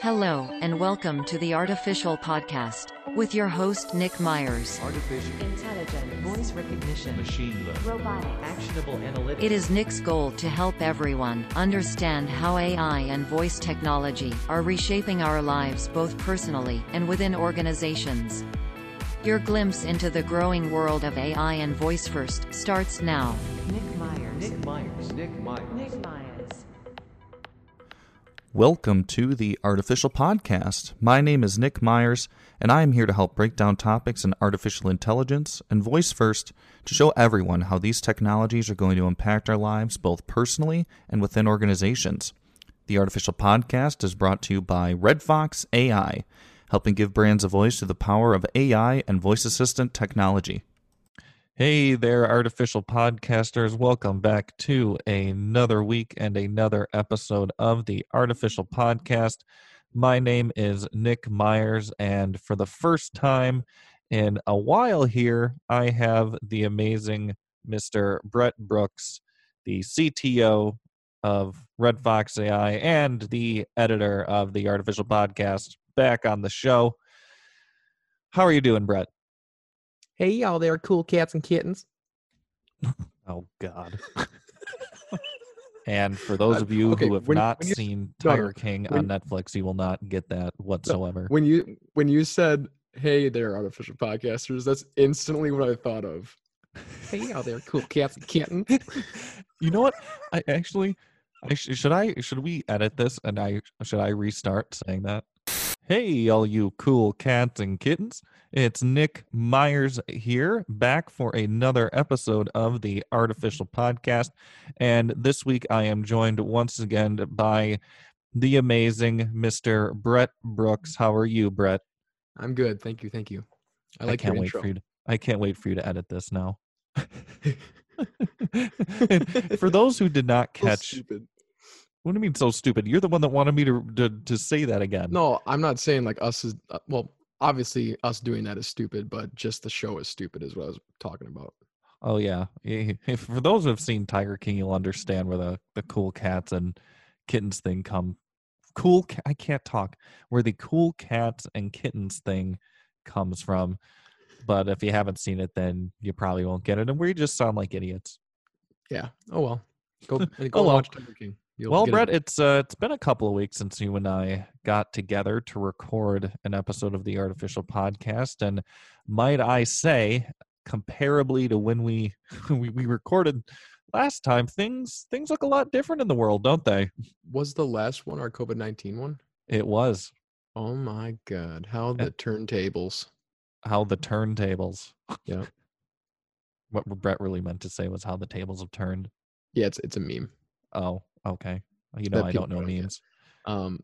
Hello, and welcome to the Artificial Podcast with your host, Nick Myers. Artificial intelligence, voice recognition, machine learning, robotics, actionable analytics. It is Nick's goal to help everyone understand how AI and voice technology are reshaping our lives both personally and within organizations. Your glimpse into the growing world of AI and voice first starts now. Welcome to the Artificial Podcast. My name is Nick Myers, and I am here to help break down topics in artificial intelligence and voice first to show everyone how these technologies are going to impact our lives both personally and within organizations. The Artificial Podcast is brought to you by Red Fox AI, helping give brands a voice to the power of AI and voice assistant technology. Hey there, artificial podcasters. Welcome back to another week and another episode of the Artificial Podcast. My name is Nick Myers, and for the first time in a while here, I have the amazing Mr. Brett Brooks, the CTO of Red Fox AI and the editor of the Artificial Podcast, back on the show. How are you doing, Brett? Hey, y'all there, cool cats and kittens. Oh God. and for those Uh, of you okay, who have when- not when you- seen no, no, Tiger King when- on Netflix, you will not get that whatsoever. When you when you said, "Hey there, artificial podcasters," that's instantly what I thought of. Hey, y'all there, cool cats and kittens. you know what? I actually I sh- should I should we edit this and I should I restart saying that? Hey, all you cool cats and kittens. It's Nick Myers here, back for another episode of the Artificial Podcast. And this week I am joined once again by the amazing Mr. Brett Brooks. How are you, Brett? I'm good, thank you, thank you. I like can't your wait intro. for you to, I can't wait for you to edit this now. For those who did not So catch stupid. What do you mean so stupid? You're the one that wanted me to to, to say that again. No, I'm not saying like us is uh, well. Obviously, us doing that is stupid, but just the show is stupid, is what I was talking about. Oh yeah. If for those who have seen Tiger King, you'll understand where the the cool cats and kittens thing come. Cool. ca- I can't talk. Where the cool cats and kittens thing comes from. But if you haven't seen it, then you probably won't get it, and we just sound like idiots. Yeah. Oh well. Go, go Oh, well. watch Tiger King. You'll well. Brett, it's uh, it's been a couple of weeks since you and I got together to record an episode of the Artificial Podcast, and might I say, comparably to when we we, we recorded last time, things things look a lot different in the world, don't they? was the last one our COVID nineteen one. It was Oh my god! How the turntables. how the turntables. Yeah. What Brett really meant to say was how the tables have turned. Yeah, it's it's a meme. Oh, okay. You know, I don't know get. memes. Um,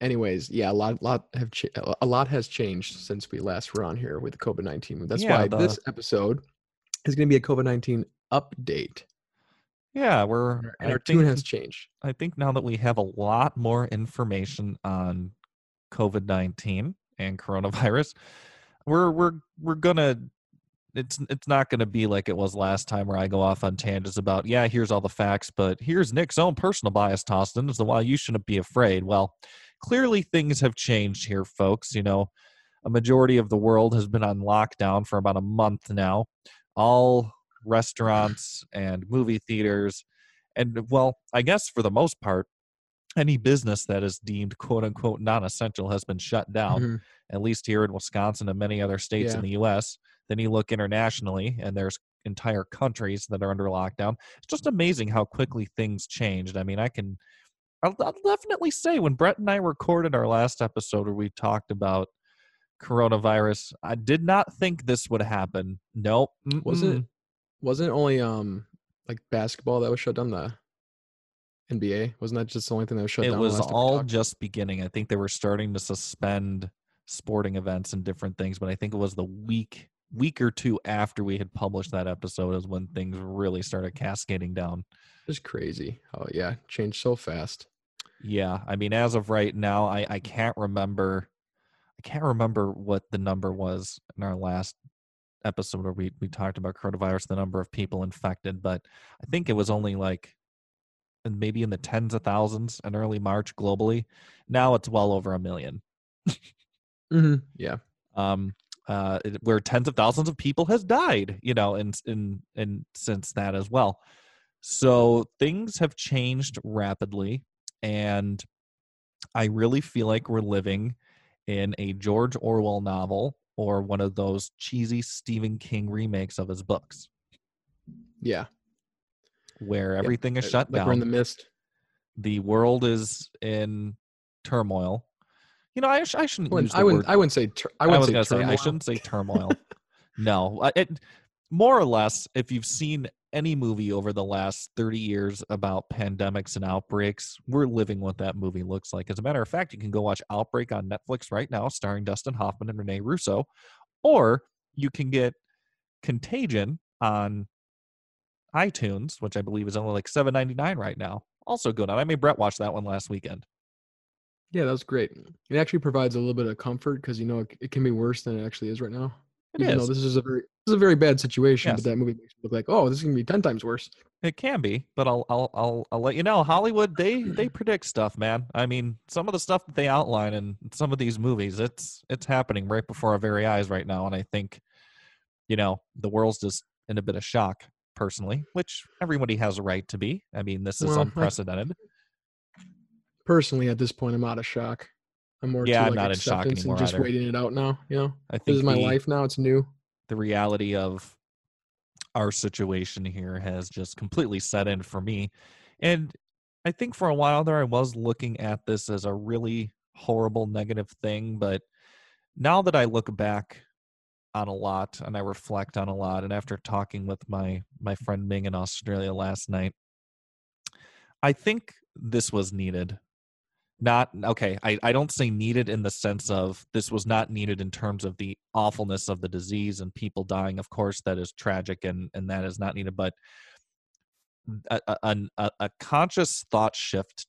anyways, yeah, a lot, lot have cha- a lot has changed since we last were on here with COVID nineteen. That's Yeah, why this episode is going to be a COVID nineteen update, Yeah, we're. and our, our tune has changed. I think now that we have a lot more information on COVID nineteen and coronavirus, we're we're we're gonna it's it's not gonna be like it was last time where I go off on tangents about yeah here's all the facts, but here's Nick's own personal bias tossed in as to why you shouldn't be afraid. Well, clearly things have changed here, folks. You know, a majority of the world has been on lockdown for about a month now. All restaurants and movie theaters and well i guess for the most part any business that is deemed quote unquote non-essential has been shut down Mhm. at least here in wisconsin and many other states in the us then you look internationally and there's entire countries that are under lockdown it's just amazing how quickly things changed i mean i can i'll, I'll definitely say when brett and i recorded our last episode where we talked about coronavirus i did not think this would happen nope Was it mm-mm. wasn't it only um like basketball that was shut down? The NBA wasn't that just the only thing that was shut it down? It was all just beginning. I think they were starting to suspend sporting events and different things, but I think it was the week week or two after we had published that episode is when things really started cascading down. It's crazy. Oh yeah, changed so fast. Yeah, I mean, as of right now, I I can't remember, I can't remember what the number was in our last episode where we we talked about coronavirus, the number of people infected, but I think it was only like and maybe in the tens of thousands in early March globally. Now it's well over a million. hmm Yeah. Um, uh, where tens of thousands of people has died, you know, and and and since that as well. So things have changed rapidly, and I really feel like we're living in a George Orwell novel or one of those cheesy Stephen King remakes of his books, Yeah. where Yeah, everything is uh, shut like down. we're in the mist. the world is in turmoil. You know, I, sh- I shouldn't I use the I wouldn't, word I wouldn't say. Tur- I I, wouldn't was say. gonna say I turmoil. shouldn't say turmoil. no, it, more or less, if you've seen any movie over the last thirty years about pandemics and outbreaks, we're living what that movie looks like. As a matter of fact, you can go watch Outbreak on Netflix right now, starring Dustin Hoffman and Rene Russo, or you can get Contagion on iTunes, which I believe is only like seven ninety nine right now. Also good on. I made Brett watch that one last weekend. Yeah, that was great. It actually provides a little bit of comfort because you know it, it can be worse than it actually is right now. It Even is. this is a very this is a very bad situation, Yes. but that movie makes it look like oh, this is gonna be ten times worse. It can be, but I'll I'll I'll I'll let you know. Hollywood they they predict stuff, man. I mean, some of the stuff that they outline in some of these movies, it's it's happening right before our very eyes right now, and I think, you know, the world's just in a bit of shock personally, which everybody has a right to be. I mean, this is Well, I- unprecedented. Personally, at this point, I'm out of shock. I'm more Yeah, to I'm not in shock anymore and just either. waiting it out now. You know, I think this is my the- life now. It's new. the reality of our situation here has just completely set in for me. And I think for a while there, I was looking at this as a really horrible negative thing. But now that I look back on a lot and I reflect on a lot, and after talking with my my friend Ming in Australia last night, I think this was needed. Not okay. I, I don't say needed in the sense of this was not needed in terms of the awfulness of the disease and people dying. Of course, that is tragic and and that is not needed. But a a, a, conscious thought shift,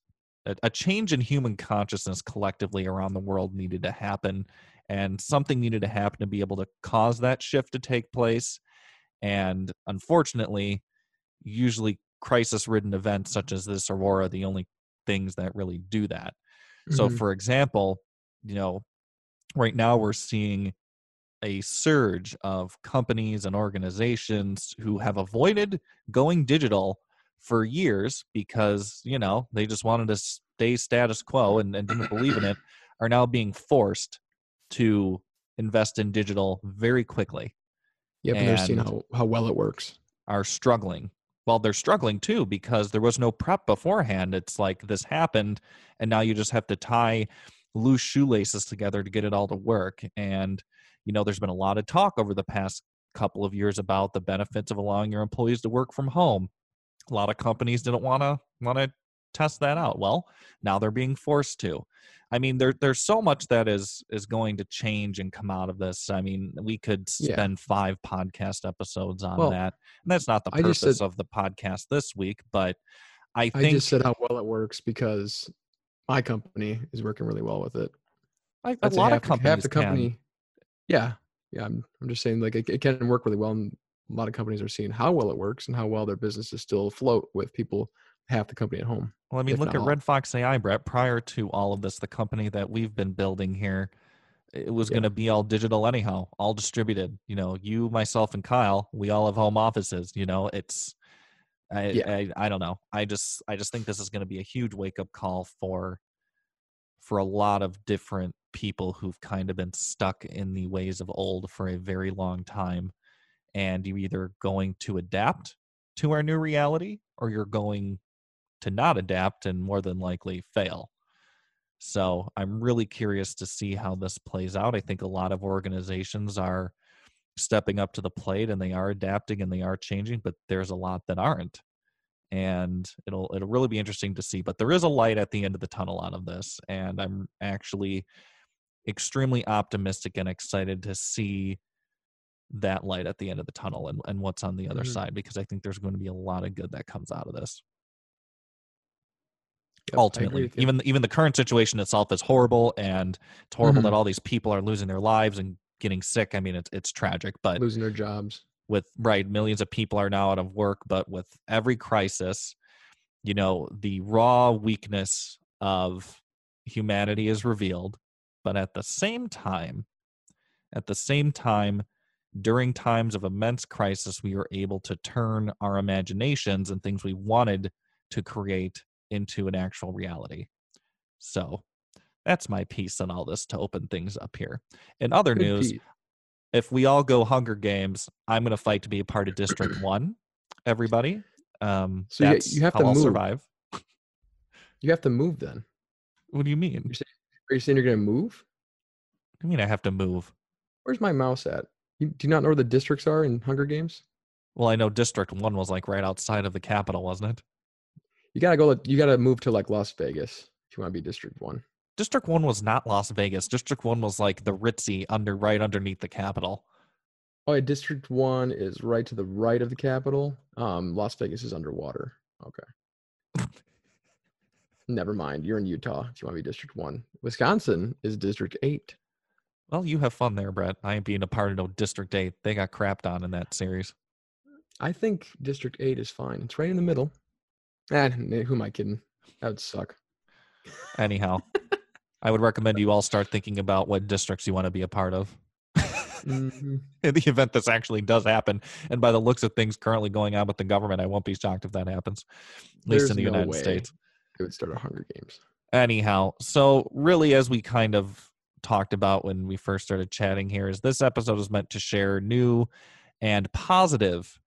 a, a change in human consciousness collectively around the world needed to happen, and something needed to happen to be able to cause that shift to take place. And unfortunately, usually crisis-ridden events such as this Aurora the only things that really do that. So, Mhm. for example, you know, right now we're seeing a surge of companies and organizations who have avoided going digital for years because, you know, they just wanted to stay status quo and, and didn't believe in it, are now being forced to invest in digital very quickly Yep, and they're seeing how, how well it works. are struggling. Well, they're struggling too because there was no prep beforehand. It's like this happened, and now you just have to tie loose shoelaces together to get it all to work. And, you know, there's been a lot of talk over the past couple of years about the benefits of allowing your employees to work from home. A lot of companies didn't want to want to test that out. Well, now they're being forced to. I mean, there there's so much that is is going to change and come out of this. I mean, we could Yeah. spend five podcast episodes on Well, that. And that's not the purpose said- of the podcast this week, but I think I just said how well it works because my company is working really well with it. I- a lot of companies half the can. company. Yeah, yeah. I'm, I'm just saying like it, it can work really well, and a lot of companies are seeing how well it works and how well their business is still afloat with people half the company at home. Well, I mean, look at all. Red Fox AI, Brett. Prior to all of this, the company that we've been building here, it was Yeah. going to be all digital anyhow, all distributed. You know, you, myself, and Kyle, we all have home offices. You know, it's, I, Yeah. I, I don't know. I just, I just think this is going to be a huge wake up call for, for a lot of different people who've kind of been stuck in the ways of old for a very long time, and you're either going to adapt to our new reality or you're going to not adapt and more than likely fail. So I'm really curious to see how this plays out. I think a lot of organizations are stepping up to the plate and they are adapting and they are changing, but there's a lot that aren't. And it'll it'll really be interesting to see. But there is a light at the end of the tunnel out of this. And I'm actually extremely optimistic and excited to see that light at the end of the tunnel and, and what's on the other Mhm. side because I think there's going to be a lot of good that comes out of this Yep, ultimately even even the current situation itself is horrible and it's horrible Mhm. that all these people are losing their lives and getting sick i mean it's it's tragic but losing their jobs. with right millions of people are now out of work but with every crisis you know, the raw weakness of humanity is revealed, but at the same time, at the same time, during times of immense crisis, we were able to turn our imaginations and things we wanted to create into an actual reality. So that's my piece on all this to open things up here. In other Good news, piece. if we all go Hunger Games, I'm going to fight to be a part of District One. Everybody, um, So you- that's you have how to I'll move. survive. You have to move then. What do you mean? You're you saying you're gonna move? I mean I have to move. Where's my mouse at? You, do you not know where the districts are in Hunger Games? Well, I know District One was like right outside of the capital, wasn't it? You gotta go. You gotta move to like Las Vegas if you want to be District One. District One was not Las Vegas. District One was like the ritzy under right underneath the capital. Oh, yeah, District One is right to the right of the capital. Um, Las Vegas is underwater. Okay. Never mind. You're in Utah if you want to be District One. Wisconsin is District Eight. Well, you have fun there, Brett. I ain't being a part of no District Eight. They got crapped on in that series. I think District Eight is fine. It's right in the middle. And who am I kidding? That would suck. Anyhow, I would recommend you all start thinking about what districts you want to be a part of. Mhm. in the event this actually does happen. And by the looks of things currently going on with the government, I won't be shocked if that happens, at least There's in the no United States. It would start a Hunger Games. Anyhow, so really, as we kind of talked about when we first started chatting here, is this episode is meant to share new and positive,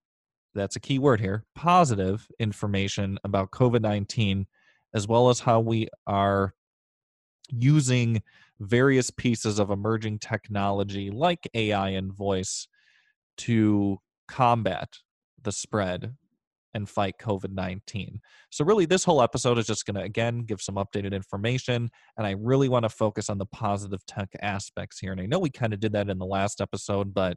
that's a key word here, positive information about COVID 19, as well as how we are using various pieces of emerging technology like AI and voice to combat the spread and fight COVID 19. So, really, this whole episode is just going to, again, give some updated information. And I really want to focus on the positive tech aspects here. And I know we kind of did that in the last episode, but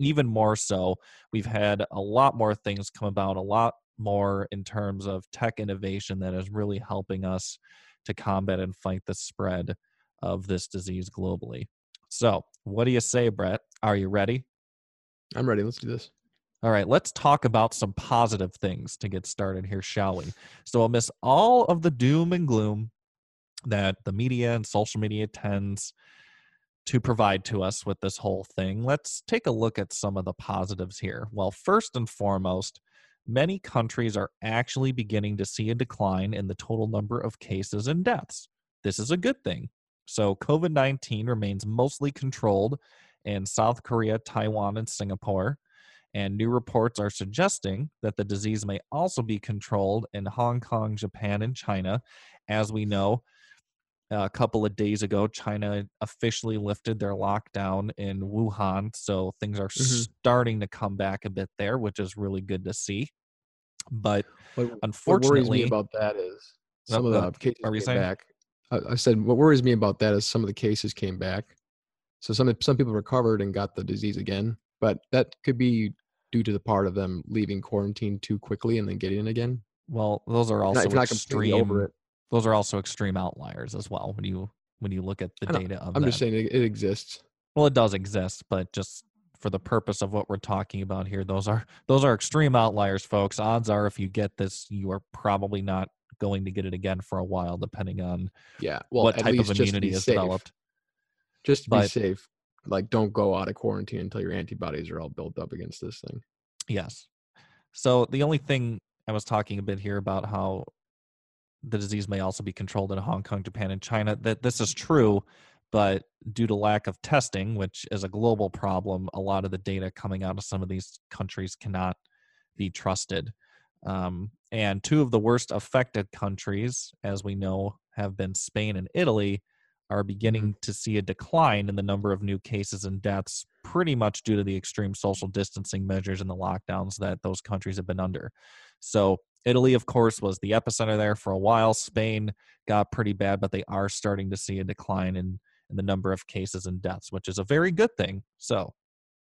even more so, we've had a lot more things come about, a lot more in terms of tech innovation that is really helping us to combat and fight the spread of this disease globally. So, what do you say, Brett? Are you ready? I'm ready. Let's do this. All right, let's talk about some positive things to get started here, shall we? So, amidst all of the doom and gloom that the media and social media tends to provide to us with this whole thing, let's take a look at some of the positives here. Well, first and foremost, many countries are actually beginning to see a decline in the total number of cases and deaths. This is a good thing. So, COVID 19 remains mostly controlled in South Korea, Taiwan, and Singapore. And new reports are suggesting that the disease may also be controlled in Hong Kong, Japan, and China. As we know, a couple of days ago, China officially lifted their lockdown in Wuhan. So things are Mhm. starting to come back a bit there, which is really good to see. But What, what worries unfortunately, me about that is some Uh, of uh, the cases are came saying? back. I, I said what worries me about that is some of the cases came back. So some some people recovered and got the disease again, but that could be due to the part of them leaving quarantine too quickly and then getting it again. well, those are Not- also not over extreme. Those are also extreme outliers as well when you when you look at the data of I'm that. just saying it, it exists. Well, it does exist, but just for the purpose of what we're talking about here, those are those are extreme outliers, folks. Odds are, if you get this, you are probably not going to get it again for a while, depending on Yeah. Well, what at type least of just immunity be is safe. developed. Just to But- be safe, like don't go out of quarantine until your antibodies are all built up against this thing. Yes. So the only thing I was talking a bit here about how the disease may also be controlled in Hong Kong, Japan, and China. That this is true, but due to lack of testing, which is a global problem, a lot of the data coming out of some of these countries cannot be trusted. Um, and two of the worst affected countries, as we know, have been Spain and Italy, are beginning to see a decline in the number of new cases and deaths, pretty much due to the extreme social distancing measures and the lockdowns that those countries have been under. So, Italy, of course, was the epicenter there for a while. Spain got pretty bad, but they are starting to see a decline in, in the number of cases and deaths, which is a very good thing. So,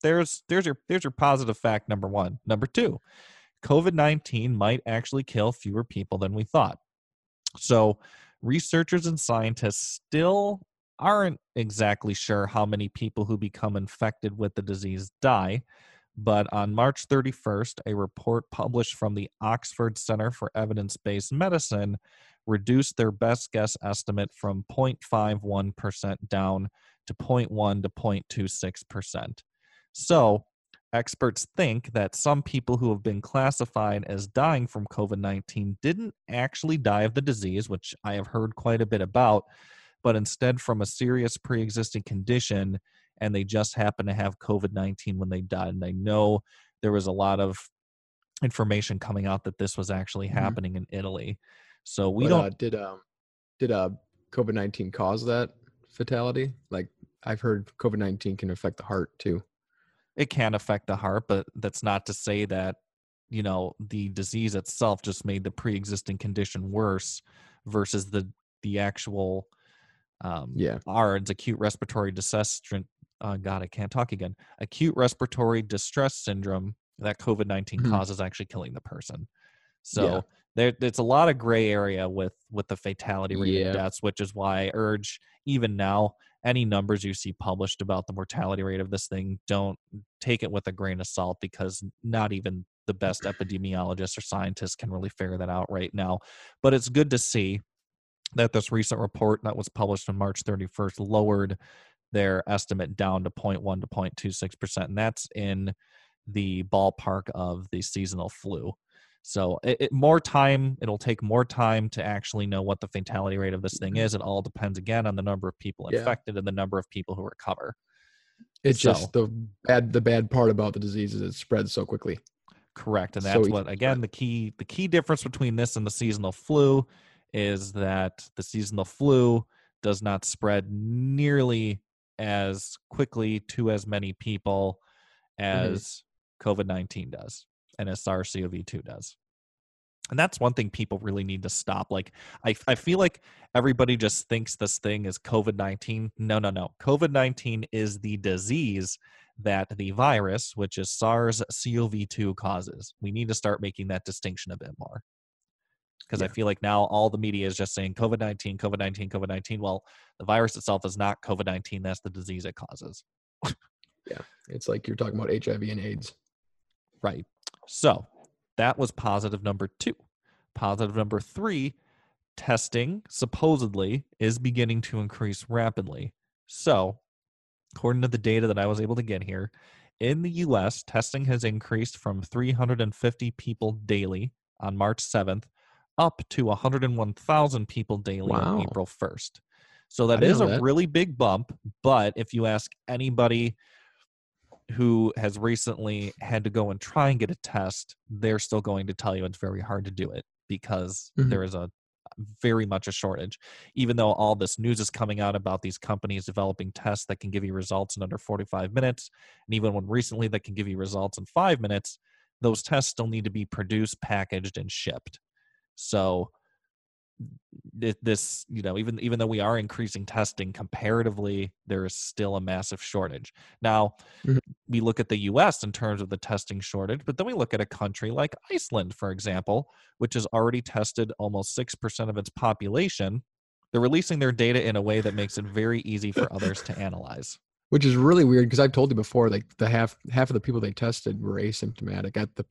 there's there's your there's your positive fact number one. Number two, COVID nineteen might actually kill fewer people than we thought. So, researchers and scientists still aren't exactly sure how many people who become infected with the disease die, But on March 31st, a report published from the Oxford Center for Evidence Based Medicine reduced their best guess estimate from 0.51% down to 0.1 to 0.26%. So, experts think that some people who have been classified as dying from COVID 19 didn't actually die of the disease, which I have heard quite a bit about, but instead from a serious pre existing condition, and they just happened to have COVID 19 when they died. And I know there was a lot of information coming out that this was actually Mhm. happening in Italy. So we But, don't uh, did um did uh COVID nineteen cause that fatality? Like I've heard COVID nineteen can affect the heart too. it can affect the heart, but that's not to say that you know the disease itself just made the pre-existing condition worse versus the the actual um Yeah. ARDS, acute respiratory distress. str- Uh, God, I can't talk again. Acute respiratory distress syndrome that COVID 19 Mhm. causes actually killing the person. So Yeah. there, it's a lot of gray area with with the fatality rate Yeah. of deaths, which is why I urge even now any numbers you see published about the mortality rate of this thing, don't take it with a grain of salt because not even the best epidemiologists or scientists can really figure that out right now. But it's good to see that this recent report that was published on March 31st lowered their estimate down to 0.1 to 0.26%. And that's in the ballpark of the seasonal flu. So it, it, more time, it'll take more time to actually know what the fatality rate of this thing mm-hmm. is. It all depends again on the number of people Yeah. infected and the number of people who recover. It's So- just the bad the bad part about the disease is it spreads so quickly. Correct, and that's easy what again the key the key difference between this and the seasonal flu is that the seasonal flu does not spread nearly as quickly to as many people Mm-hmm. as COVID nineteen does and as SARS-CoV two does. And that's one thing people really need to stop. Like I, I feel like everybody just thinks this thing is COVID nineteen. No, no, no. COVID nineteen is the disease that the virus, which is SARS CoV 2, causes. We need to start making that distinction a bit more. Because I feel like now all the media is just saying COVID 19, COVID 19, COVID 19. Well, the virus itself is not COVID 19. That's the disease it causes. Yeah, it's like you're talking about HIV and AIDS. Right. So that was positive number two. Positive number three testing supposedly is beginning to increase rapidly. So, according to the data that I was able to get here, in the US, testing has increased from 350 people daily on March 7th up to 101,000 people daily on April 1st. So that didn't is a that. really big bump. But if you ask anybody who has recently had to go and try and get a test, they're still going to tell you it's very hard to do it because Mhm. there is a very much a shortage. Even though all this news is coming out about these companies developing tests that can give you results in under 45 minutes, and even one recently that can give you results in five minutes, those tests still need to be produced, packaged, and shipped. So this you know even even though we are increasing testing comparatively there is still a massive shortage. Now Mhm. we look at the US in terms of the testing shortage but then we look at a country like Iceland for example which has already tested almost 6% of its population. They're releasing their data in a way that makes it very easy for others to analyze. Which is really weird because I've told you before, like the half half of the people they tested were asymptomatic at the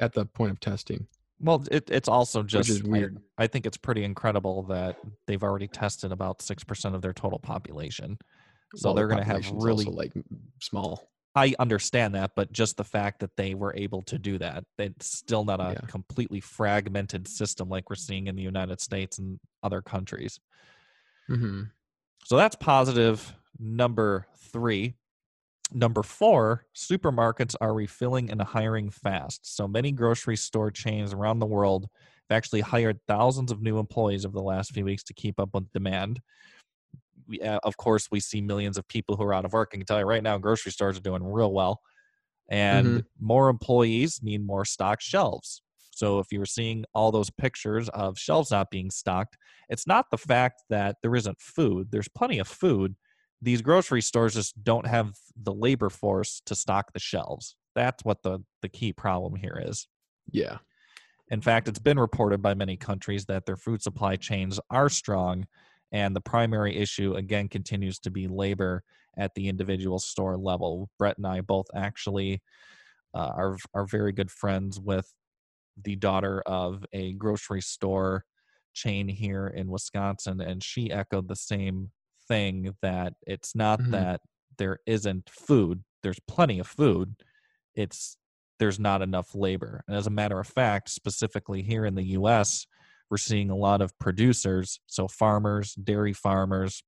at the point of testing, well it, it's also just which is I- weird. I think it's pretty incredible that they've already tested about 6% of their total population so Well, the they're going to have population's really also, like small. I understand that, but just the fact that they were able to do that, it's still not a Yeah. completely fragmented system like we're seeing in the United States and other countries. hmm So that's positive number three. Number four, supermarkets are refilling and hiring fast. So many grocery store chains around the world have actually hired thousands of new employees over the last few weeks to keep up with demand. We, uh, of course, we see millions of people who are out of work. I can tell you right now, grocery stores are doing real well. And more employees mean more stocked shelves. So if you were seeing all those pictures of shelves not being stocked, it's not the fact that there isn't food. There's plenty of food. These grocery stores just don't have the labor force to stock the shelves. That's what the, the key problem here is. Yeah. In fact, it's been reported by many countries that their food supply chains are strong, and the primary issue, again, continues to be labor at the individual store level. Brett and I both actually uh, are are very good friends with the daughter of a grocery store chain here in Wisconsin, and she echoed the same thing that it's not Mhm. that there isn't food. There's plenty of food. It's there's not enough labor. And as a matter of fact, specifically here in the US, we're seeing a lot of producers, so farmers, dairy farmers,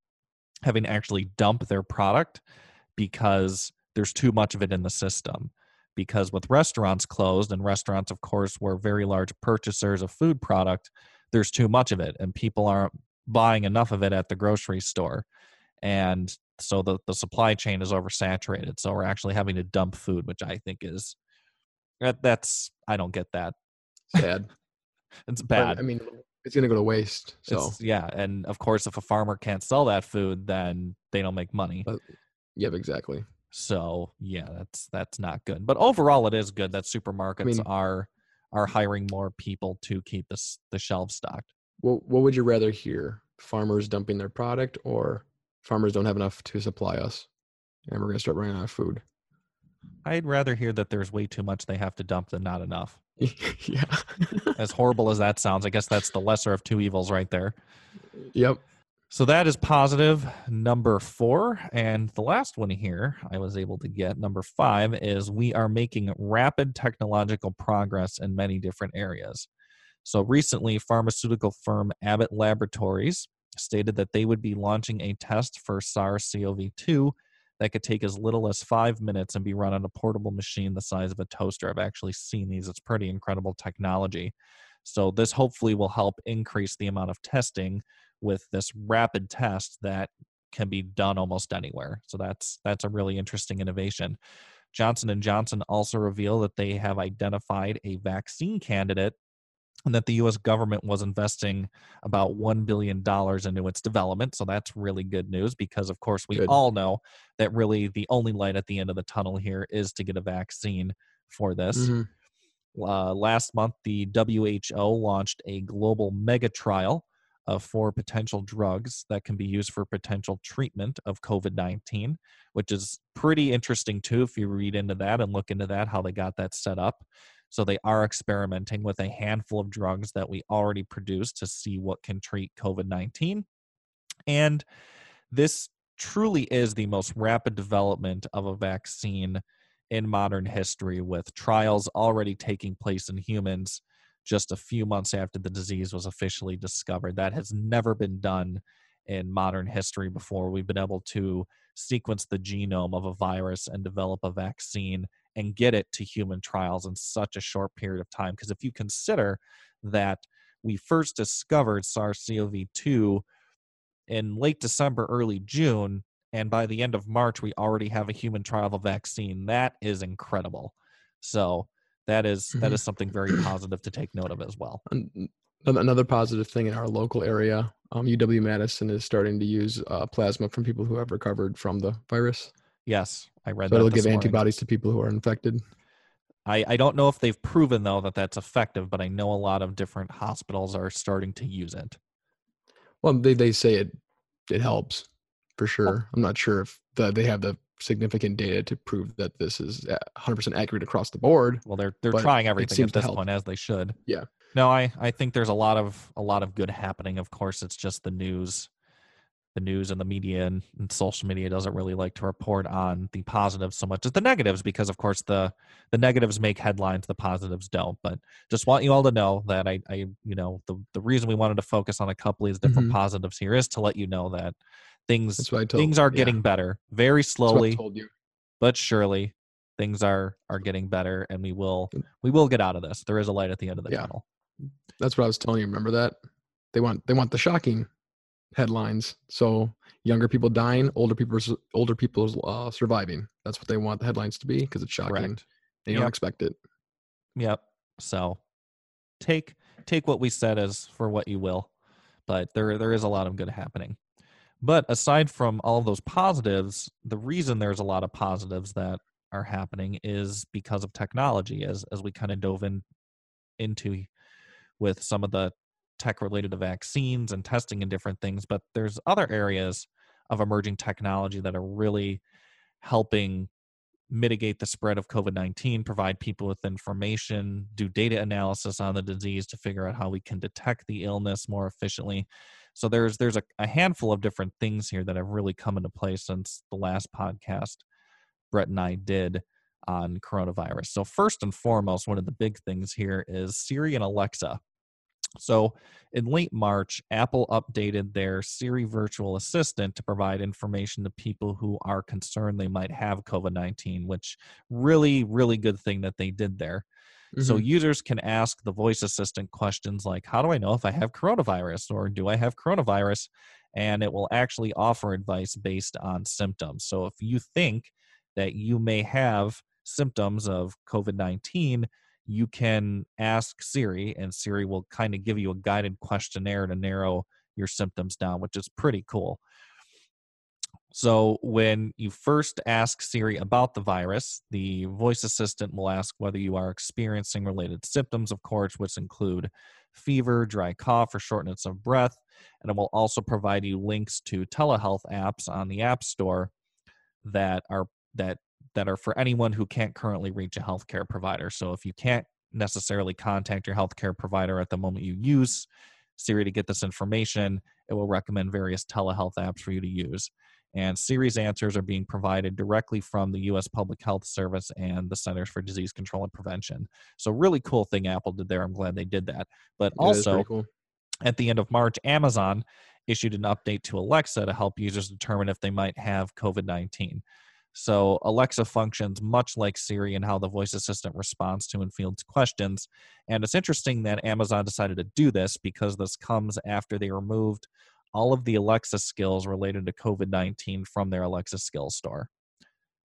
having actually dump their product because there's too much of it in the system. Because with restaurants closed, and restaurants, of course, were very large purchasers of food product, there's too much of it, and people aren't buying enough of it at the grocery store. And so the, the supply chain is oversaturated. So we're actually having to dump food, which I think is that, that's I don't get that. Sad. It's But, bad. I mean, it's gonna go to waste. So It's- yeah, and of course, if a farmer can't sell that food, then they don't make money. Uh, yep, exactly. So yeah, that's that's not good. But overall, it is good that supermarkets mean- are are hiring more people to keep this the shelves stocked. What what would you rather hear? Farmers dumping their product or farmers don't have enough to supply us, and we're gonna start running out of food? I'd rather hear that there's way too much they have to dump than not enough. yeah. As horrible as that sounds, I guess that's the lesser of two evils right there. yep. So that is positive number four. And the last one here I was able to get, number five, is we are making rapid technological progress in many different areas. So recently, pharmaceutical firm Abbott Laboratories stated that they would be launching a test for SARS CoV 2 that could take as little as five minutes and be run on a portable machine the size of a toaster. I've actually seen these, it's pretty incredible technology. So, this hopefully will help increase the amount of testing with this rapid test that can be done almost anywhere. So that's that's a really interesting innovation. Johnson and Johnson also reveal that they have identified a vaccine candidate and that the US government was investing about 1 billion dollars into its development. So that's really good news because of course we Good. all know that really the only light at the end of the tunnel here is to get a vaccine for this. Mhm. Uh, last month, the WHO launched a global mega trial of four potential drugs that can be used for potential treatment of COVID 19, which is pretty interesting too if you read into that and look into that, how they got that set up. So they are experimenting with a handful of drugs that we already produce to see what can treat COVID 19. And this truly is the most rapid development of a vaccine in modern history, with trials already taking place in humans just a few months after the disease was officially discovered. That has never been done in modern history before. We've been able to sequence the genome of a virus and develop a vaccine and get it to human trials in such a short period of time. Because if you consider that we first discovered SARS CoV 2 in late December, early June, and by the end of March, we already have a human trial of a vaccine. That is incredible. So that is- that Mhm. is something very positive to take note of as well. An- an- Another positive thing in our local area, um, UW Madison is starting to use uh, plasma from people who have recovered from the virus. Yes, I read So that. it'll give morning. antibodies to people who are infected. I, I don't know if they've proven though that that's effective, but I know a lot of different hospitals are starting to use it. Well, they, they say it it helps for sure. I'm not sure if the, they have the significant data to prove that this is 100% accurate across the board. Well, they're they're trying everything seems at this point as they should. Yeah. No, I I think there's a lot of a lot of good happening. Of course, it's just the news, the news and the media and, and social media doesn't really like to report on the positives so much as the negatives because of course the the negatives make headlines, the positives don't. But just want you all to know that I I you know the the reason we wanted to focus on a couple of these different Mhm. positives here is to let you know that things That's what I told things are yeah, getting better very that's what I slowly but surely things are are getting better and we will we will get out of this there is a light at the end of the Yeah. tunnel That's what I was telling you. Remember that? They want they want the shocking headlines. So younger people dying, older people older people uh, surviving. That's what they want the headlines to be because it's shocking. correct And you don't expect it. yep so take take what we said as for what you will but there there is a lot of good happening but aside from all of those positives the reason there's a lot of positives that are happening is because of technology as as we kind of dove in into with some of the tech related to vaccines and testing and different things but there's other areas of emerging technology that are really helping mitigate the spread of COVID 19, provide people with information, do data analysis on the disease to figure out how we can detect the illness more efficiently. So there's there's a, a handful of different things here that have really come into play since the last podcast Brett and I did on coronavirus. So first and foremost, one of the big things here is Siri and Alexa. So, in late March, Apple updated their Siri virtual assistant to provide information to people who are concerned they might have COVID 19, which really, really good thing that they did there. So, Mhm. users can ask the voice assistant questions like, How do I know if I have coronavirus or do I have coronavirus? And it will actually offer advice based on symptoms. So, if you think that you may have symptoms of COVID 19, you can ask Siri, and Siri will kind of give you a guided questionnaire to narrow your symptoms down, which is pretty cool. So, when you first ask Siri about the virus, the voice assistant will ask whether you are experiencing related symptoms, of course, which include fever, dry cough, or shortness of breath. And it will also provide you links to telehealth apps on the App Store that are that that are for anyone who can't currently reach a healthcare provider. So if you can't necessarily contact your healthcare provider at the moment you use Siri to get this information, it will recommend various telehealth apps for you to use. And Siri's answers are being provided directly from the US Public Health Service and the Centers for Disease Control and Prevention. So really cool thing Apple did there. I'm glad they did that. But Yeah, also cool. at the end of March, Amazon issued an update to Alexa to help users determine if they might have COVID 19. So, Alexa functions much like Siri in how the voice assistant responds to and fields questions. And it's interesting that Amazon decided to do this because this comes after they removed all of the Alexa skills related to COVID 19 from their Alexa skills store.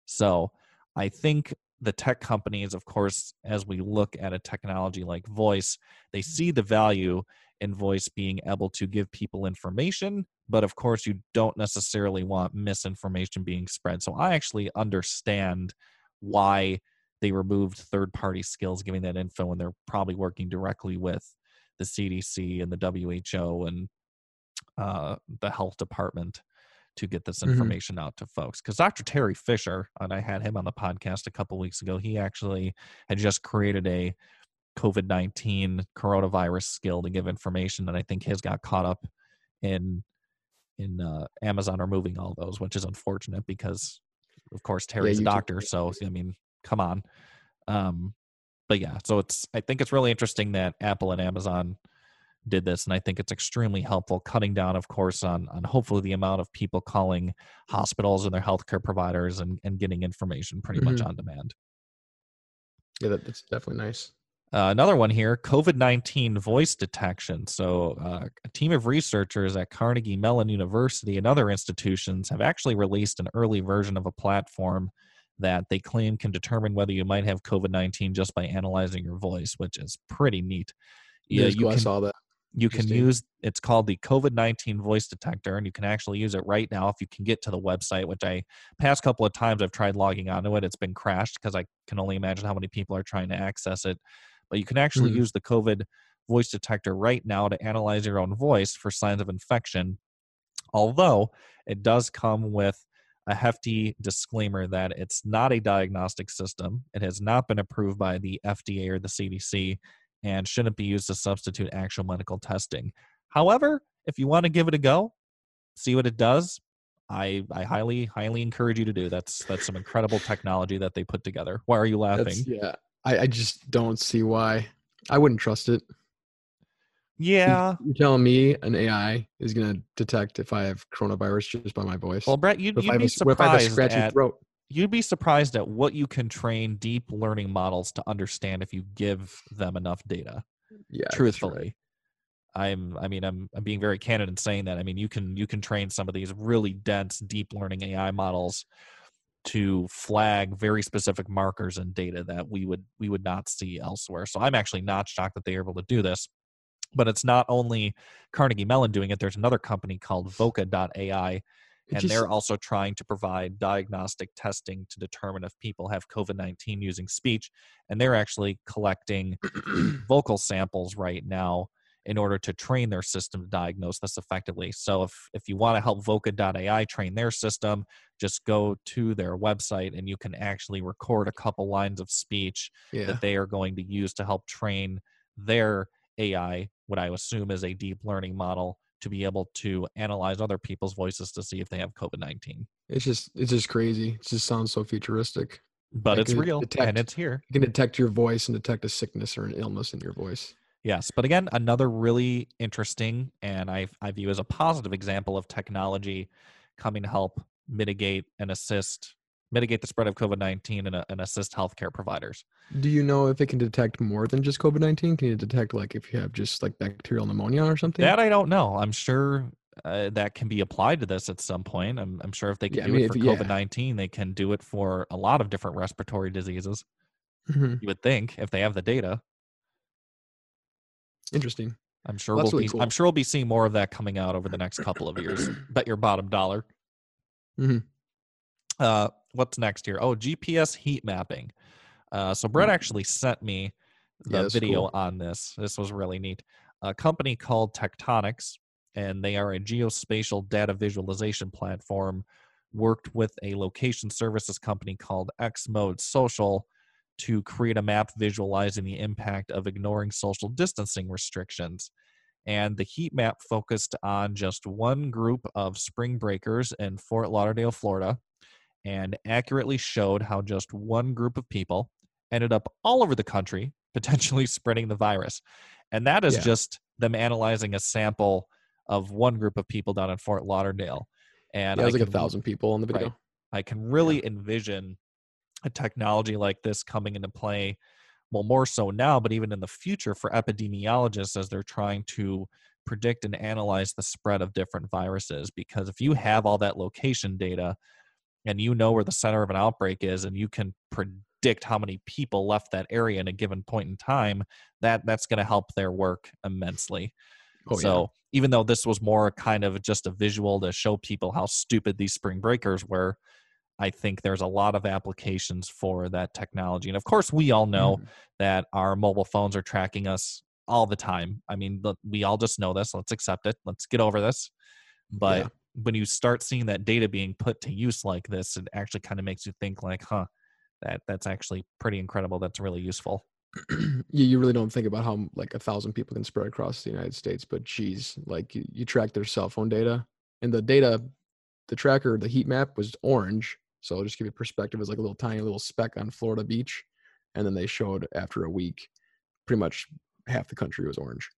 So, I think the tech companies, of course, as we look at a technology like voice, they see the value in voice being able to give people information, but of course, you don't necessarily want misinformation being spread. So I actually understand why they removed third party skills giving that info and they're probably working directly with the CDC and the WHO and uh, the health department to get this Mhm. information out to folks. Because Dr. Teri Fisher, and I had him on the podcast a couple weeks ago, he actually had just created a COVID 19 coronavirus skill to give information. And I think his got caught up in in uh, Amazon removing all those, which is unfortunate because, of course, Teri's a YouTube doctor. So, I mean, come on. Um, but yeah, so it's, I think it's really interesting that Apple and Amazon did this and i think it's extremely helpful cutting down of course on on hopefully the amount of people calling hospitals and their healthcare providers and, and getting information pretty much on demand Yeah, that, that's definitely nice. uh, another one here COVID 19 voice detection. So, uh, a team of researchers at Carnegie Mellon University and other institutions have actually released an early version of a platform that they claim can determine whether you might have COVID 19 just by analyzing your voice, which is pretty neat. Yeah, you I can, saw that. You can use it's called the covid-19 voice detector and you can actually use it right now if you can get to the website which i past couple of times i've tried logging onto it it's been crashed because i can only imagine how many people are trying to access it but you can actually Mhm. use the covid voice detector right now to analyze your own voice for signs of infection although it does come with a hefty disclaimer that it's not a diagnostic system it has not been approved by the fda or the cdc and shouldn't be used to substitute actual medical testing. However, if you want to give it a go, see what it does, I I highly highly encourage you to do. That's that's some incredible technology that they put together. Why are you laughing? That's, yeah, I, I just don't see why. I wouldn't trust it. Yeah. You're telling me an AI is going to detect if I have coronavirus just by my voice? Well, Brett, you'd, What if, I you'd be what if I have a scratchy at throat? You'd be surprised at what you can train deep learning models to understand if you give them enough data. Yeah, right. truthfully i'm i mean i'm i'm being very candid in saying that i mean you can you can train some of these really dense deep learning ai models to flag very specific markers and data that we would we would not see elsewhere so i'm actually not shocked that they're able to do this but it's not only carnegie mellon doing it there's another company called voca.ai and just- they're also trying to provide diagnostic testing to determine if people have COVID 19 using speech. And they're actually collecting vocal samples right now in order to train their system to diagnose this effectively. So if, if you want to help Voca.ai train their system, just go to their website and you can actually record a couple lines of speech Yeah. that they are going to use to help train their AI, what I assume is a deep learning model, to be able to analyze other people's voices to see if they have COVID 19. It's just it's just crazy. It just sounds so futuristic. But it's it real and it's here. You can detect your voice and detect a sickness or an illness in your voice. Yes, but again, another really interesting and I I view as a positive example of technology coming to help mitigate and assist mitigate the spread of COVID nineteen and, uh, and assist healthcare providers. Do you know if it can detect more than just COVID nineteen? Can you detect like if you have just like bacterial pneumonia or something? That I don't know. I'm sure uh, that can be applied to this at some point. I'm I'm sure if they can Yeah, I do mean, it for. COVID nineteen, they can do it for a lot of different respiratory diseases. Mhm. You would think if they have the data. Interesting. I'm sure That's we'll really be cool. I'm sure we'll be seeing more of that coming out over the next couple of years. Bet your bottom dollar. Mhm. Uh, what's next here? Oh, GPS heat mapping. Uh, so Brett Mm. actually sent me the that's video cool. on this. This was really neat. A company called Tectonix, and they are a geospatial data visualization platform, worked with a location services company called Xmode Social to create a map visualizing the impact of ignoring social distancing restrictions. And the heat map focused on just one group of spring breakers in Fort Lauderdale, Florida, and accurately showed how just one group of people ended up all over the country, potentially spreading the virus. And that is Yeah. just them analyzing a sample of one group of people down in Fort Lauderdale. And Yeah, it was like a thousand people in the video. Right. I can really envision a technology like this coming into play, well, more so now, but even in the future for epidemiologists as they're trying to predict and analyze the spread of different viruses. Because if you have all that location data and you know where the center of an outbreak is and you can predict how many people left that area in a given point in time, that that's going to help their work immensely. Oh so even though this was more kind of just a visual to show people how stupid these spring breakers were, I think there's a lot of applications for that technology. And of course, we all yeah. know Mhm. that our mobile phones are tracking us all the time. I mean, we all just know this. Let's accept it. Let's get over this. But Yeah. When you start seeing that data being put to use like this, it actually kind of makes you think like, huh, that that's actually pretty incredible. That's really useful. you, you really don't think about how like a thousand people can spread across the United States, but geez, like you, you track their cell phone data and the data, the tracker, the heat map was orange. So I'll just give you perspective, it was like a little tiny little speck on Florida beach. And then they showed after a week, pretty much half the country was orange.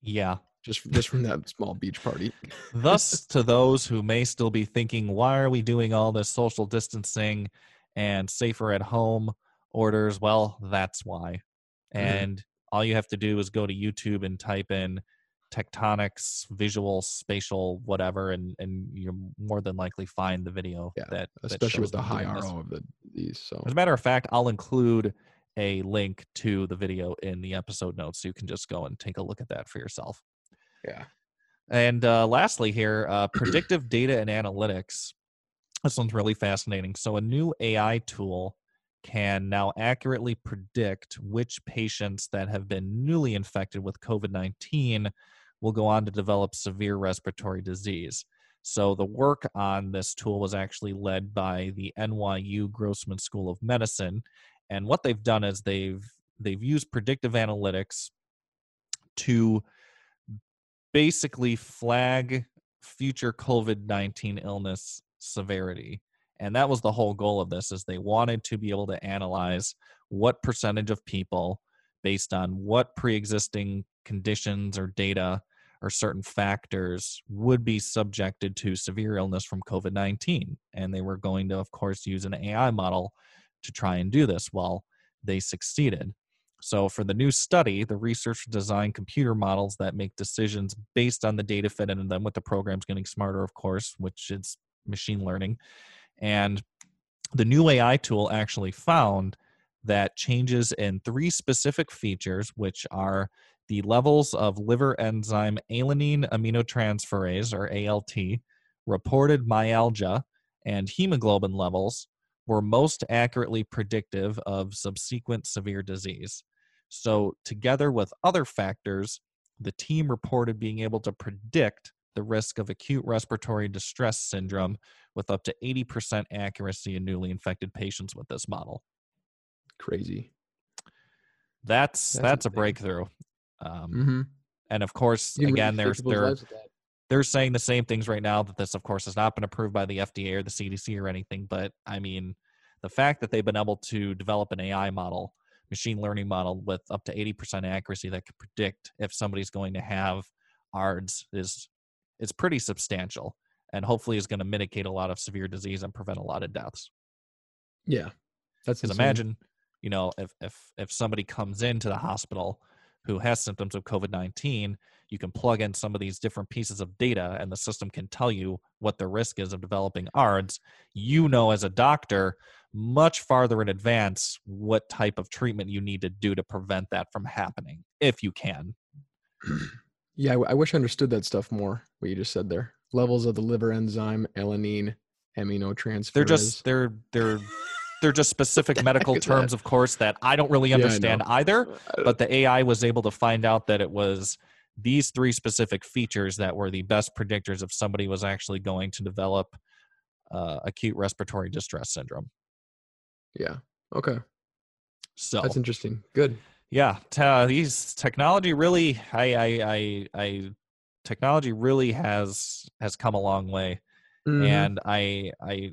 Yeah. Just just from that small beach party. Thus, to those who may still be thinking, why are we doing all this social distancing and safer at home orders? Well, that's why. Mhm. And all you have to do is go to YouTube and type in Tectonix, visual, spatial, whatever, and, and you're more than likely find the video Yeah, that, that Especially shows with the high. R0 of the these. So As a matter of fact, I'll include a link to the video in the episode notes so you can just go and take a look at that for yourself. Yeah. And uh, lastly, here, uh, predictive data and analytics. This one's really fascinating. So, a new AI tool can now accurately predict which patients that have been newly infected with COVID 19 will go on to develop severe respiratory disease. So, the work on this tool was actually led by the NYU Grossman School of Medicine. And what they've done is they've they've used predictive analytics to basically flag future COVID-19 illness severity. And that was the whole goal of this is they wanted to be able to analyze what percentage of people based on what pre-existing conditions or data or certain factors would be subjected to severe illness from COVID-19. And they were going to of course use an AI model to try and do this. Well, they succeeded. So, for the new study, the research designed computer models that make decisions based on the data fed into them, with the programs getting smarter, of course, which is machine learning. And the new AI tool actually found that changes in three specific features, which are the levels of liver enzyme alanine aminotransferase, or ALT, reported myalgia, and hemoglobin levels, were most accurately predictive of subsequent severe disease. So, together with other factors, the team reported being able to predict the risk of acute respiratory distress syndrome with up to 80% accuracy in newly infected patients with this model. Crazy. That's That's that's, a breakthrough. Um, Mm-hmm. And of course, again, there's they're they're saying the same things right now that this, of course, has not been approved by the FDA or the CDC or anything. But I mean, the fact that they've been able to develop an AI model, machine learning model with up to 80% accuracy that could predict if somebody's going to have ARDS is is pretty substantial and hopefully is going to mitigate a lot of severe disease and prevent a lot of deaths. Yeah. That's Because imagine, you know, if if if somebody comes into the hospital who has symptoms of COVID nineteen, you can plug in some of these different pieces of data, and the system can tell you what the risk is of developing ARDS. You know, as a doctor, much farther in advance what type of treatment you need to do to prevent that from happening, if you can. Yeah, I, w- I wish I understood that stuff more. What you just said there. Levels of the liver enzyme alanine aminotransferase. They're just they're they're they're just specific medical terms, of course, that I don't really Yeah, understand either. But the AI was able to find out that it was these three specific features that were the best predictors if somebody was actually going to develop uh, acute respiratory distress syndrome. Yeah. Okay. So That's interesting. Good. yeah, t- these technology really, I, I, I, I, technology really has has come a long way, Mhm. and I, I,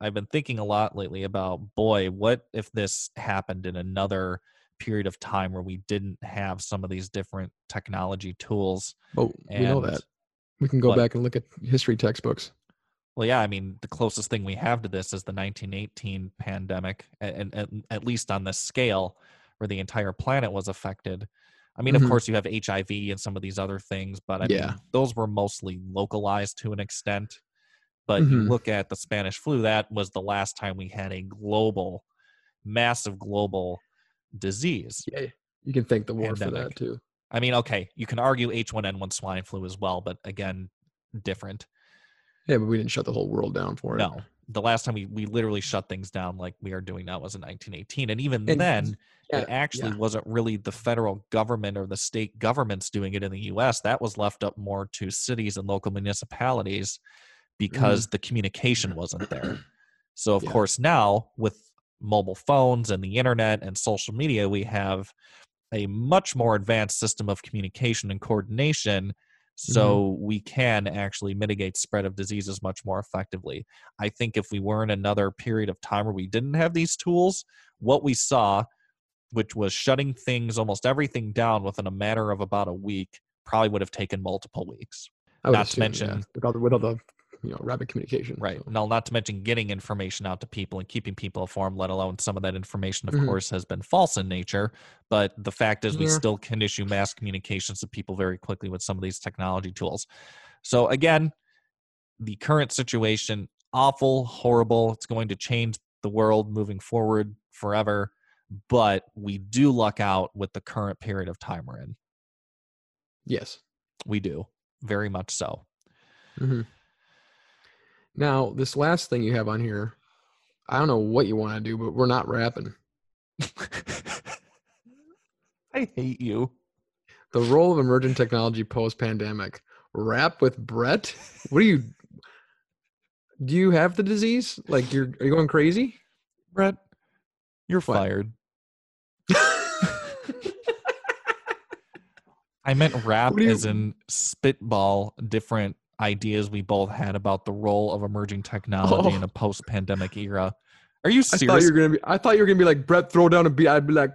I've been thinking a lot lately about boy, what if this happened in another period of time where we didn't have some of these different technology tools oh, we know that. We can go what? back and look at history textbooks. Well, yeah, I mean, the closest thing we have to this is the 1918 pandemic, and, and at least on this scale, where the entire planet was affected. I mean, Mhm. of course, you have HIV and some of these other things, but I Yeah. mean, those were mostly localized to an extent. But you Mhm. look at the Spanish flu, that was the last time we had a global, massive global disease. Yeah. You can thank the war for that too. I mean, okay, you can argue H1N1 swine flu as well, but again, different. Yeah, but we didn't shut the whole world down for it. No, the last time we, we literally shut things down like we are doing now was in 1918. And even And- then, yeah, it actually yeah. wasn't really the federal government or the state governments doing it in the US. That was left up more to cities and local municipalities because the communication wasn't there. So, of Mm-hmm. Yeah. course, now with mobile phones and the internet and social media, we have a much more advanced system of communication and coordination so Mm-hmm. we can actually mitigate spread of diseases much more effectively. I think if we were in another period of time where we didn't have these tools what we saw which was shutting things almost everything down within a matter of about a week probably would have taken multiple weeks. Not to assume, yeah, mention- without the, without the you know rapid communication. right. so. now not to mention getting information out to people and keeping people informed let alone some of that information of Mhm. course has been false in nature. But the fact is we still can issue mass communications to people very quickly with some of these technology tools. So again the current situation awful horrible. It's going to change the world moving forward forever. But we do luck out with the current period of time we're in. Yes. we do. Very much so. Hmm Now, this last thing you have on here, I don't know what you want to do, but we're not rapping. i hate you The role of emergent technology post pandemic. Rap with Brett? What do you do? You have the disease? Like you're are you going crazy? brett you're What? fired I meant rap you- as in spitball different ideas we both had about the role of emerging technology in Oh. a post-pandemic era. Are you serious? I thought you were gonna be. I thought you were gonna be like Brett. Throw down a beat. I'd be like,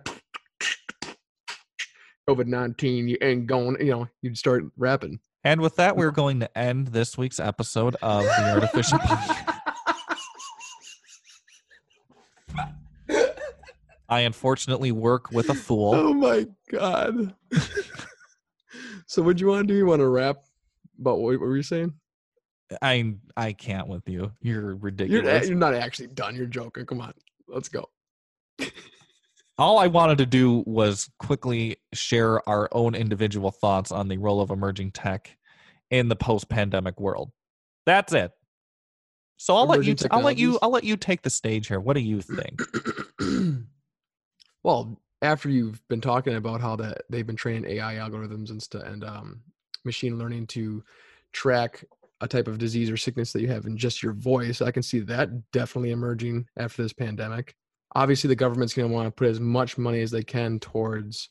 COVID nineteen. You ain't going. You know, you'd start rapping. and with that, we're going to end this week's episode of the Artificial Podcast. I unfortunately work with a fool. Oh my god. so what do you want to do? You want to rap about what, were you saying? I I can't with you. You're You're, ridiculous. you're not actually done. You're joking. Come on. Let's go. All I wanted to do was quickly share our own individual thoughts on the role of emerging tech in the post-pandemic world. That's it. So I'll let you. Emerging I'll let you. I'll let you take the stage here. What do you think? well, after you've been talking about how that they've been training AI algorithms and stuff and um, machine learning to track a type of disease or sickness that you have in just your voice. I can see that definitely emerging after this pandemic. Obviously, the government's going to want to put as much money as they can towards,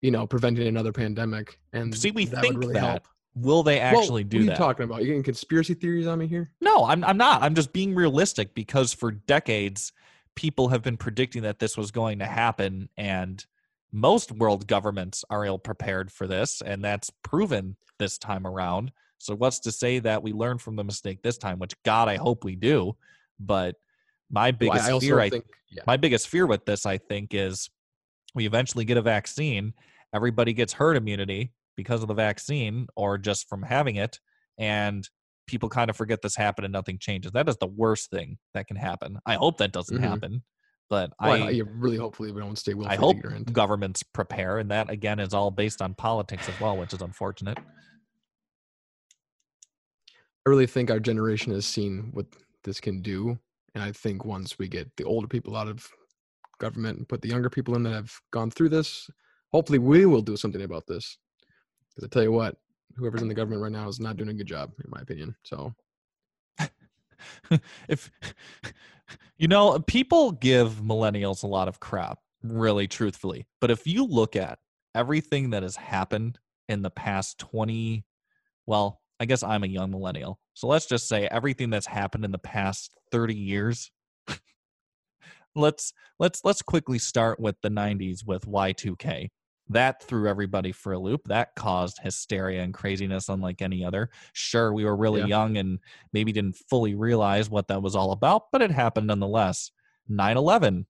you know, preventing another pandemic. And See, we that think really that. help. Will they Well, actually do what are that? you talking about? You getting conspiracy theories on me here? No, I'm I'm not. I'm just being realistic because for decades people have been predicting that this was going to happen and most world governments are ill prepared for this and that's proven this time around. So what's to say that we learn from the mistake this time, which god I hope we do, but my Well, biggest I also fear I think, yeah, my biggest fear with this i think is we eventually get a vaccine everybody gets herd immunity because of the vaccine or just from having it and people kind of forget this happened and nothing changes that is the worst thing that can happen i hope that doesn't Mhm. happen but well, i I, really hopefully we don't stay willfully i hope governments prepare and that again is all based on politics as well which is unfortunate I really think our generation has seen what this can do. And I think once we get the older people out of government and put the younger people in that have gone through this, hopefully we will do something about this. Because I tell you what, whoever's in the government right now is not doing a good job, in my opinion. So if you know people give millennials a lot of crap really truthfully but if you look at everything that has happened in the past 20 well i guess i'm a young millennial so let's just say everything that's happened in the past 30 years let's let's let's quickly start with the 90s with y2k that threw everybody for a loop. That caused hysteria and craziness unlike any other. Sure we were really Yeah. young and maybe didn't fully realize what that was all about but it happened nonetheless. 9-11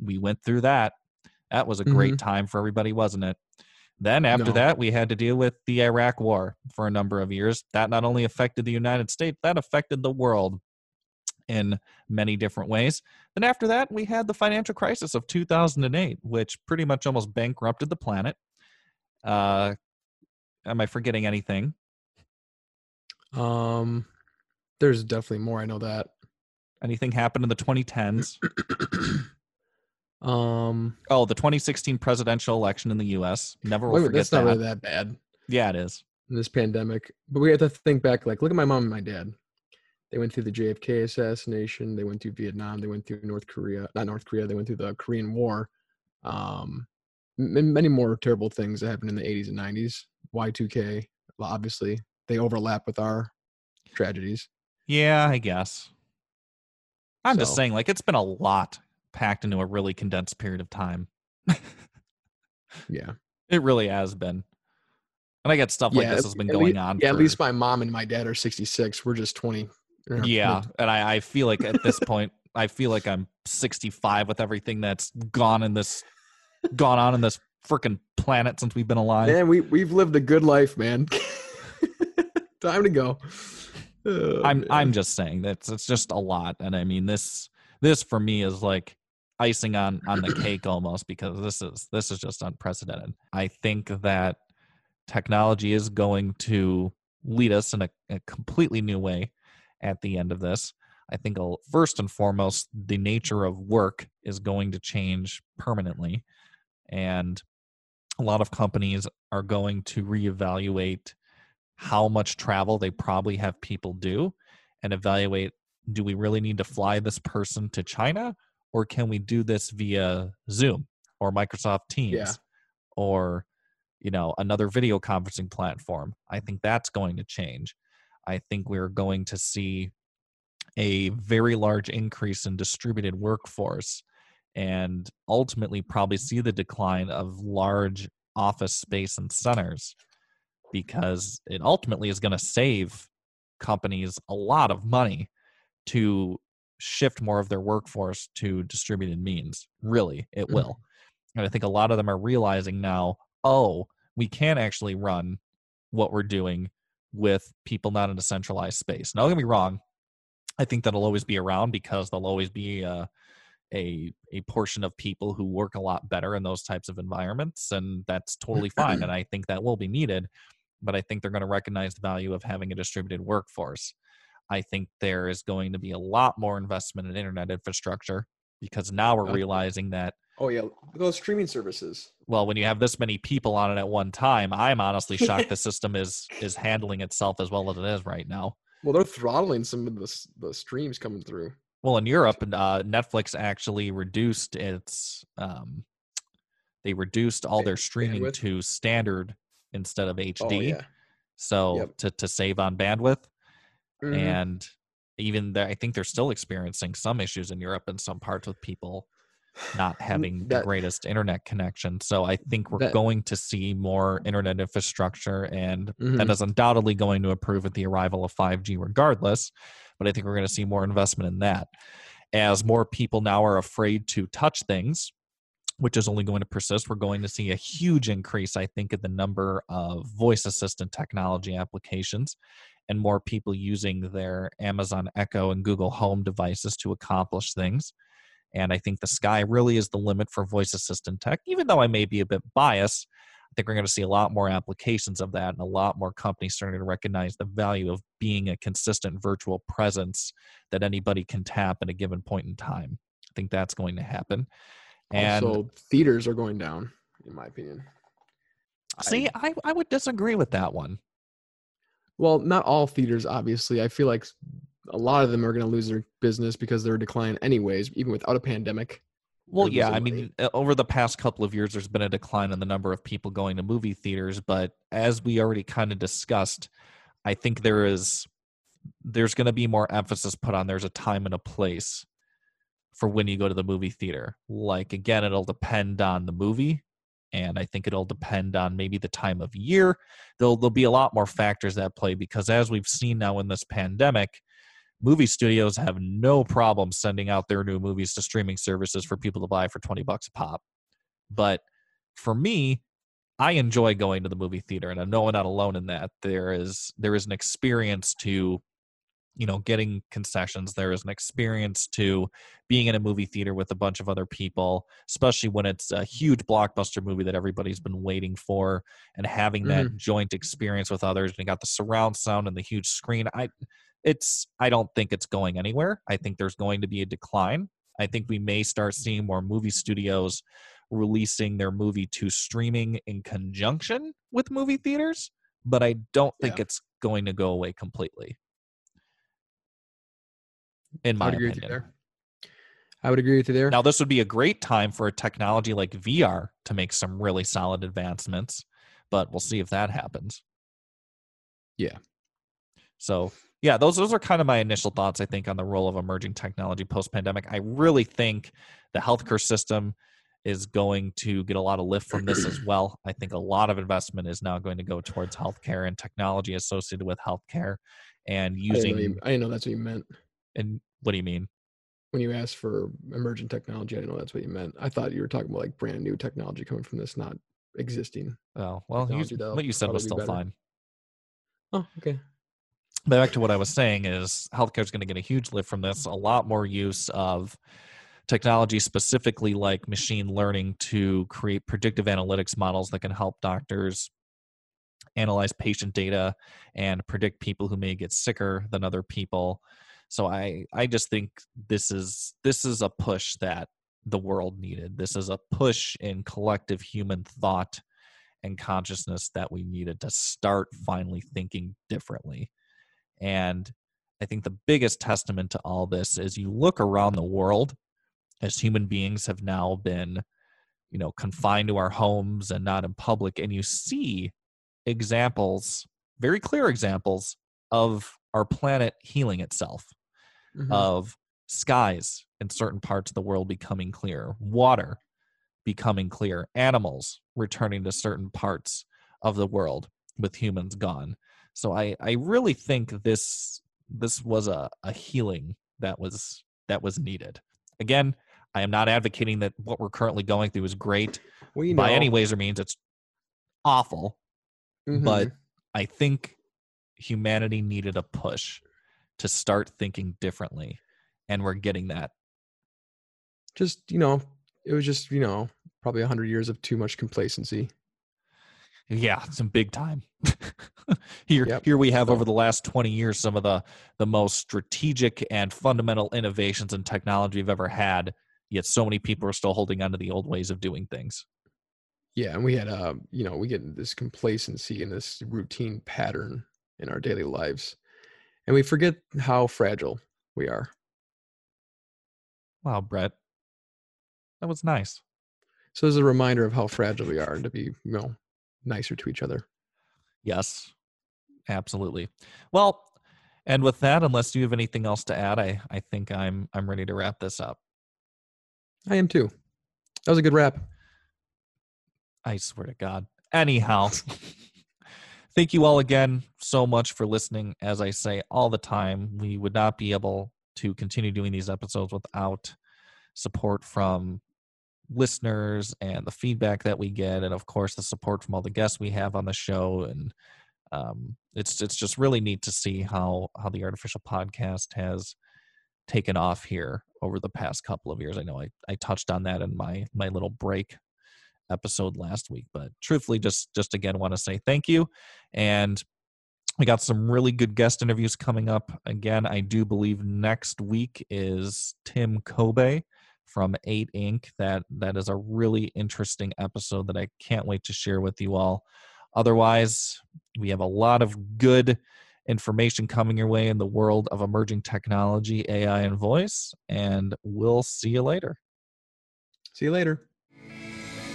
we went through that. That was a great mm-hmm. time for everybody wasn't it? Then after No. that we had to deal with the iraq war for a number of years. That not only affected the united states that affected the world in many different ways then after that we had the financial crisis of 2008 which pretty much almost bankrupted the planet uh am i forgetting anything um there's definitely more. I know that. anything happened in the 2010s um oh the 2016 presidential election in the us never will wait, forget that's not that really that bad. yeah it is in this pandemic. But we have to think back, like, look at my mom and my dad. They went through the JFK assassination. They went through Vietnam. They went through North Korea. Not North Korea. They went through the Korean War. Um, m- many more terrible things that happened in the 80s and 90s. Y2K, obviously, they overlap with our tragedies. yeah i guess i'm just saying like it's been a lot packed into a really condensed period of time Yeah. it really has been and i get stuff like yeah, this has been going lea- on Yeah, for, at least my mom and my dad are 66. We're just 20. Our yeah and I, I feel like at this point i feel like i'm 65 with everything that's gone in this gone on in this freaking planet since we've been alive Man, we, we've lived a good life, man. Time to go. Oh, i'm man. i'm just saying that's it's just a lot and i mean this this for me is like icing on on the cake almost because this is this is just unprecedented i think that technology is going to lead us in a, a completely new way at the end of this. I think first and foremost the nature of work is going to change permanently and a lot of companies are going to reevaluate how much travel they probably have people do and evaluate do we really need to fly this person to China or can we do this via Zoom or Microsoft Teams Yeah. or you know another video conferencing platform? I think that's going to change I think we're going to see a very large increase in distributed workforce and ultimately probably see the decline of large office space and centers because it ultimately is going to save companies a lot of money to shift more of their workforce to distributed means. Really, it Mhm. will. And I think a lot of them are realizing now, oh, we can actually run what we're doing with people not in a centralized space. Now, don't get me wrong. I think that'll always be around because there'll always be a, a a portion of people who work a lot better in those types of environments, and that's totally fine. And I think that will be needed. But I think they're going to recognize the value of having a distributed workforce. I think there is going to be a lot more investment in internet infrastructure because now we're realizing that Oh yeah, those streaming services. Well, when you have this many people on it at one time, I'm honestly shocked the system is is handling itself as well as it is right now. Well, they're throttling some of the the streams coming through. Well, in Europe, uh, Netflix actually reduced its. Um, they reduced all their streaming bandwidth? to standard instead of HD, Oh yeah. so Yep. to to save on bandwidth. Mhm. And even there, I think they're still experiencing some issues in Europe in some parts with people not having the greatest internet connection. So I think we're That- going to see more internet infrastructure, and that Mhm. is undoubtedly going to improve with the arrival of 5G, regardless. But I think we're going to see more investment in that as more people now are afraid to touch things. Which is only going to persist. We're going to see a huge increase, I think, in the number of voice assistant technology applications and more people using their Amazon Echo and Google Home devices to accomplish things. And I think the sky really is the limit for voice assistant tech, even though I may be a bit biased. I think we're going to see a lot more applications of that and a lot more companies starting to recognize the value of being a consistent virtual presence that anybody can tap at a given point in time. I think that's going to happen. And also, theaters are going down, in my opinion. see, I, I would disagree with that one. Well, not all theaters, obviously. I feel like a lot of them are going to lose their business because they're declining anyways, even without a pandemic. Well, yeah, I mean, uh, over the past couple of years, there's been a decline in the number of people going to movie theaters. But as we already kind of discussed, I think there is there's going to be more emphasis put on there's a time and a place for when you go to the movie theater. Like again, it'll depend on the movie, and I think it'll depend on maybe the time of year. There'll there'll be a lot more factors at play because as we've seen now in this pandemic, movie studios have no problem sending out their new movies to streaming services for people to buy for 20 bucks a pop. But for me, I enjoy going to the movie theater and I know I'm not alone in that. There is there is an experience to you know getting concessions there is an experience to being in a movie theater with a bunch of other people especially when it's a huge blockbuster movie that everybody's been waiting for and having that mm-hmm. joint experience with others and you got the surround sound and the huge screen i it's i don't think it's going anywhere i think there's going to be a decline i think we may start seeing more movie studios releasing their movie to streaming in conjunction with movie theaters but i don't think Yeah. it's going to go away completely in I my would agree with opinion. I would agree with you there. now this would be a great time for a technology like vr to make some really solid advancements but we'll see if that happens Yeah. so yeah those those are kind of my initial thoughts i think on the role of emerging technology post pandemic i really think the healthcare system is going to get a lot of lift from this as well i think a lot of investment is now going to go towards healthcare and technology associated with healthcare and I didn't, know using you, I didn't know that's what you meant and what do you mean when you asked for emerging technology. I didn't know that's what you meant. I thought you were talking about like brand new technology coming from this, not existing. oh well you, what you said was still fine Oh, okay. Back to what I was saying is healthcare is going to get a huge lift from this. A lot more use of technology, specifically like machine learning, to create predictive analytics models that can help doctors analyze patient data and predict people who may get sicker than other people. So I I just think this is this is a push that the world needed. This is a push in collective human thought and consciousness that we needed to start finally thinking differently. And I think the biggest testament to all this is you look around the world as human beings have now been, you know, confined to our homes and not in public, and you see examples, very clear examples of our planet healing itself, Mhm. of skies in certain parts of the world becoming clear, water becoming clear, animals returning to certain parts of the world with humans gone. So I, I really think this this was a, a healing that was that was needed. Again, I am not advocating that what we're currently going through is great well, you by know, any ways or means. It's awful, mhm. but I think humanity needed a push to start thinking differently, and we're getting that. just you know, it was just you know probably a hundred years of too much complacency. Yeah, some big time. here, Yep. here we have So- over the last twenty years some of the the most strategic and fundamental innovations in technology we've ever had, yet so many people are still holding on to the old ways of doing things. Yeah, and we had uh, you know, we get this complacency and this routine pattern in our daily lives. And we forget how fragile we are. Wow, Brett. That was nice. So as a reminder of how fragile we are and to be, you know, nicer to each other. Yes, absolutely. Well, and with that, unless you have anything else to add, I, I think I'm I'm ready to wrap this up. I am too. That was a good wrap. I swear to God. Anyhow, thank you all again so much for listening. As I say all the time, we would not be able to continue doing these episodes without support from listeners and the feedback that we get and of course the support from all the guests we have on the show and um, it's it's just really neat to see how how the artificial podcast has taken off here over the past couple of years. I know i, I touched on that in my my little break episode last week but truthfully just just again want to say thank you and we got some really good guest interviews coming up. Again i do believe next week is tim kobe from 8 Inc. That that is a really interesting episode that I can't wait to share with you all. Otherwise, we have a lot of good information coming your way in the world of emerging technology, AI, and voice. And we'll see you later. See you later.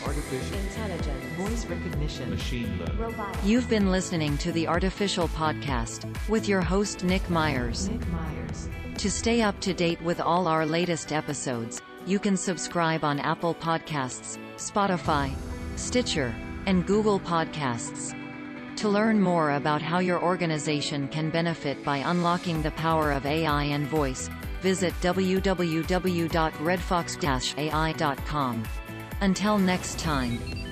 Artificial Intelligent voice recognition. machine learning. Robotic. You've been listening to the Artificial Podcast with your host, Nick Myers. Nick Myers. To stay up to date with all our latest episodes, you can subscribe on Apple Podcasts, Spotify, Stitcher, and Google Podcasts. To learn more about how your organization can benefit by unlocking the power of AI and voice, visit www.redfox-ai.com. Until next time.